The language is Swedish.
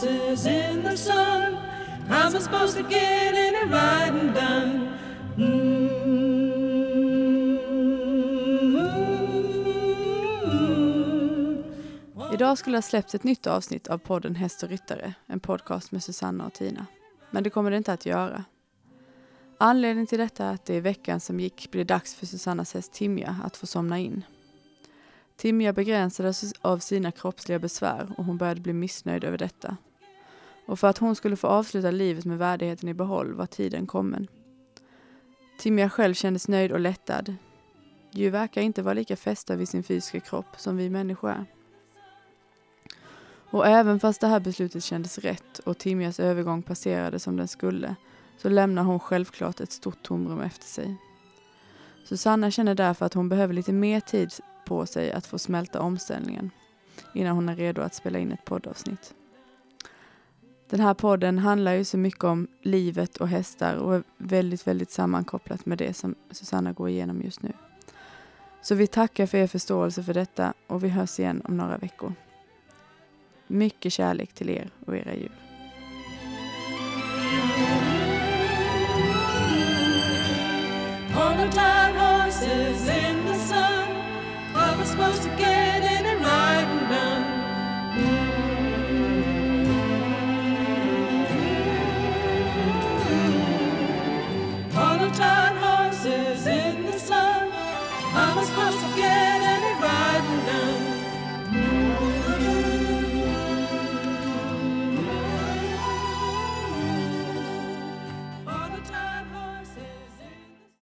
horses in the sun. How's I supposed to get any riding done? Mm. Idag skulle ha släppts ett nytt avsnitt av podden Häst och ryttare, en podcast med Susanna och Tina. Men det kommer det inte att göra. Anledningen till detta är att det i veckan som gick blev dags för Susannas häst Timja att få somna in. Timja begränsades av sina kroppsliga besvär och hon började bli missnöjd över detta. Och för att hon skulle få avsluta livet med värdigheten i behåll var tiden kommen. Timja själv kändes nöjd och lättad. Djur verkar inte vara lika fästa vid sin fysiska kropp som vi människor är. Och även fast det här beslutet kändes rätt och Timjas övergång passerade som den skulle så lämnar hon självklart ett stort tomrum efter sig. Susanna känner därför att hon behöver lite mer tid på sig att få smälta omställningen innan hon är redo att spela in ett poddavsnitt. Den här podden handlar ju så mycket om livet och hästar och är väldigt, väldigt sammankopplat med det som Susanna går igenom just nu. Så vi tackar för er förståelse för detta och vi hörs igen om några veckor. Mycket kärlek till er och era djur. On promise once again.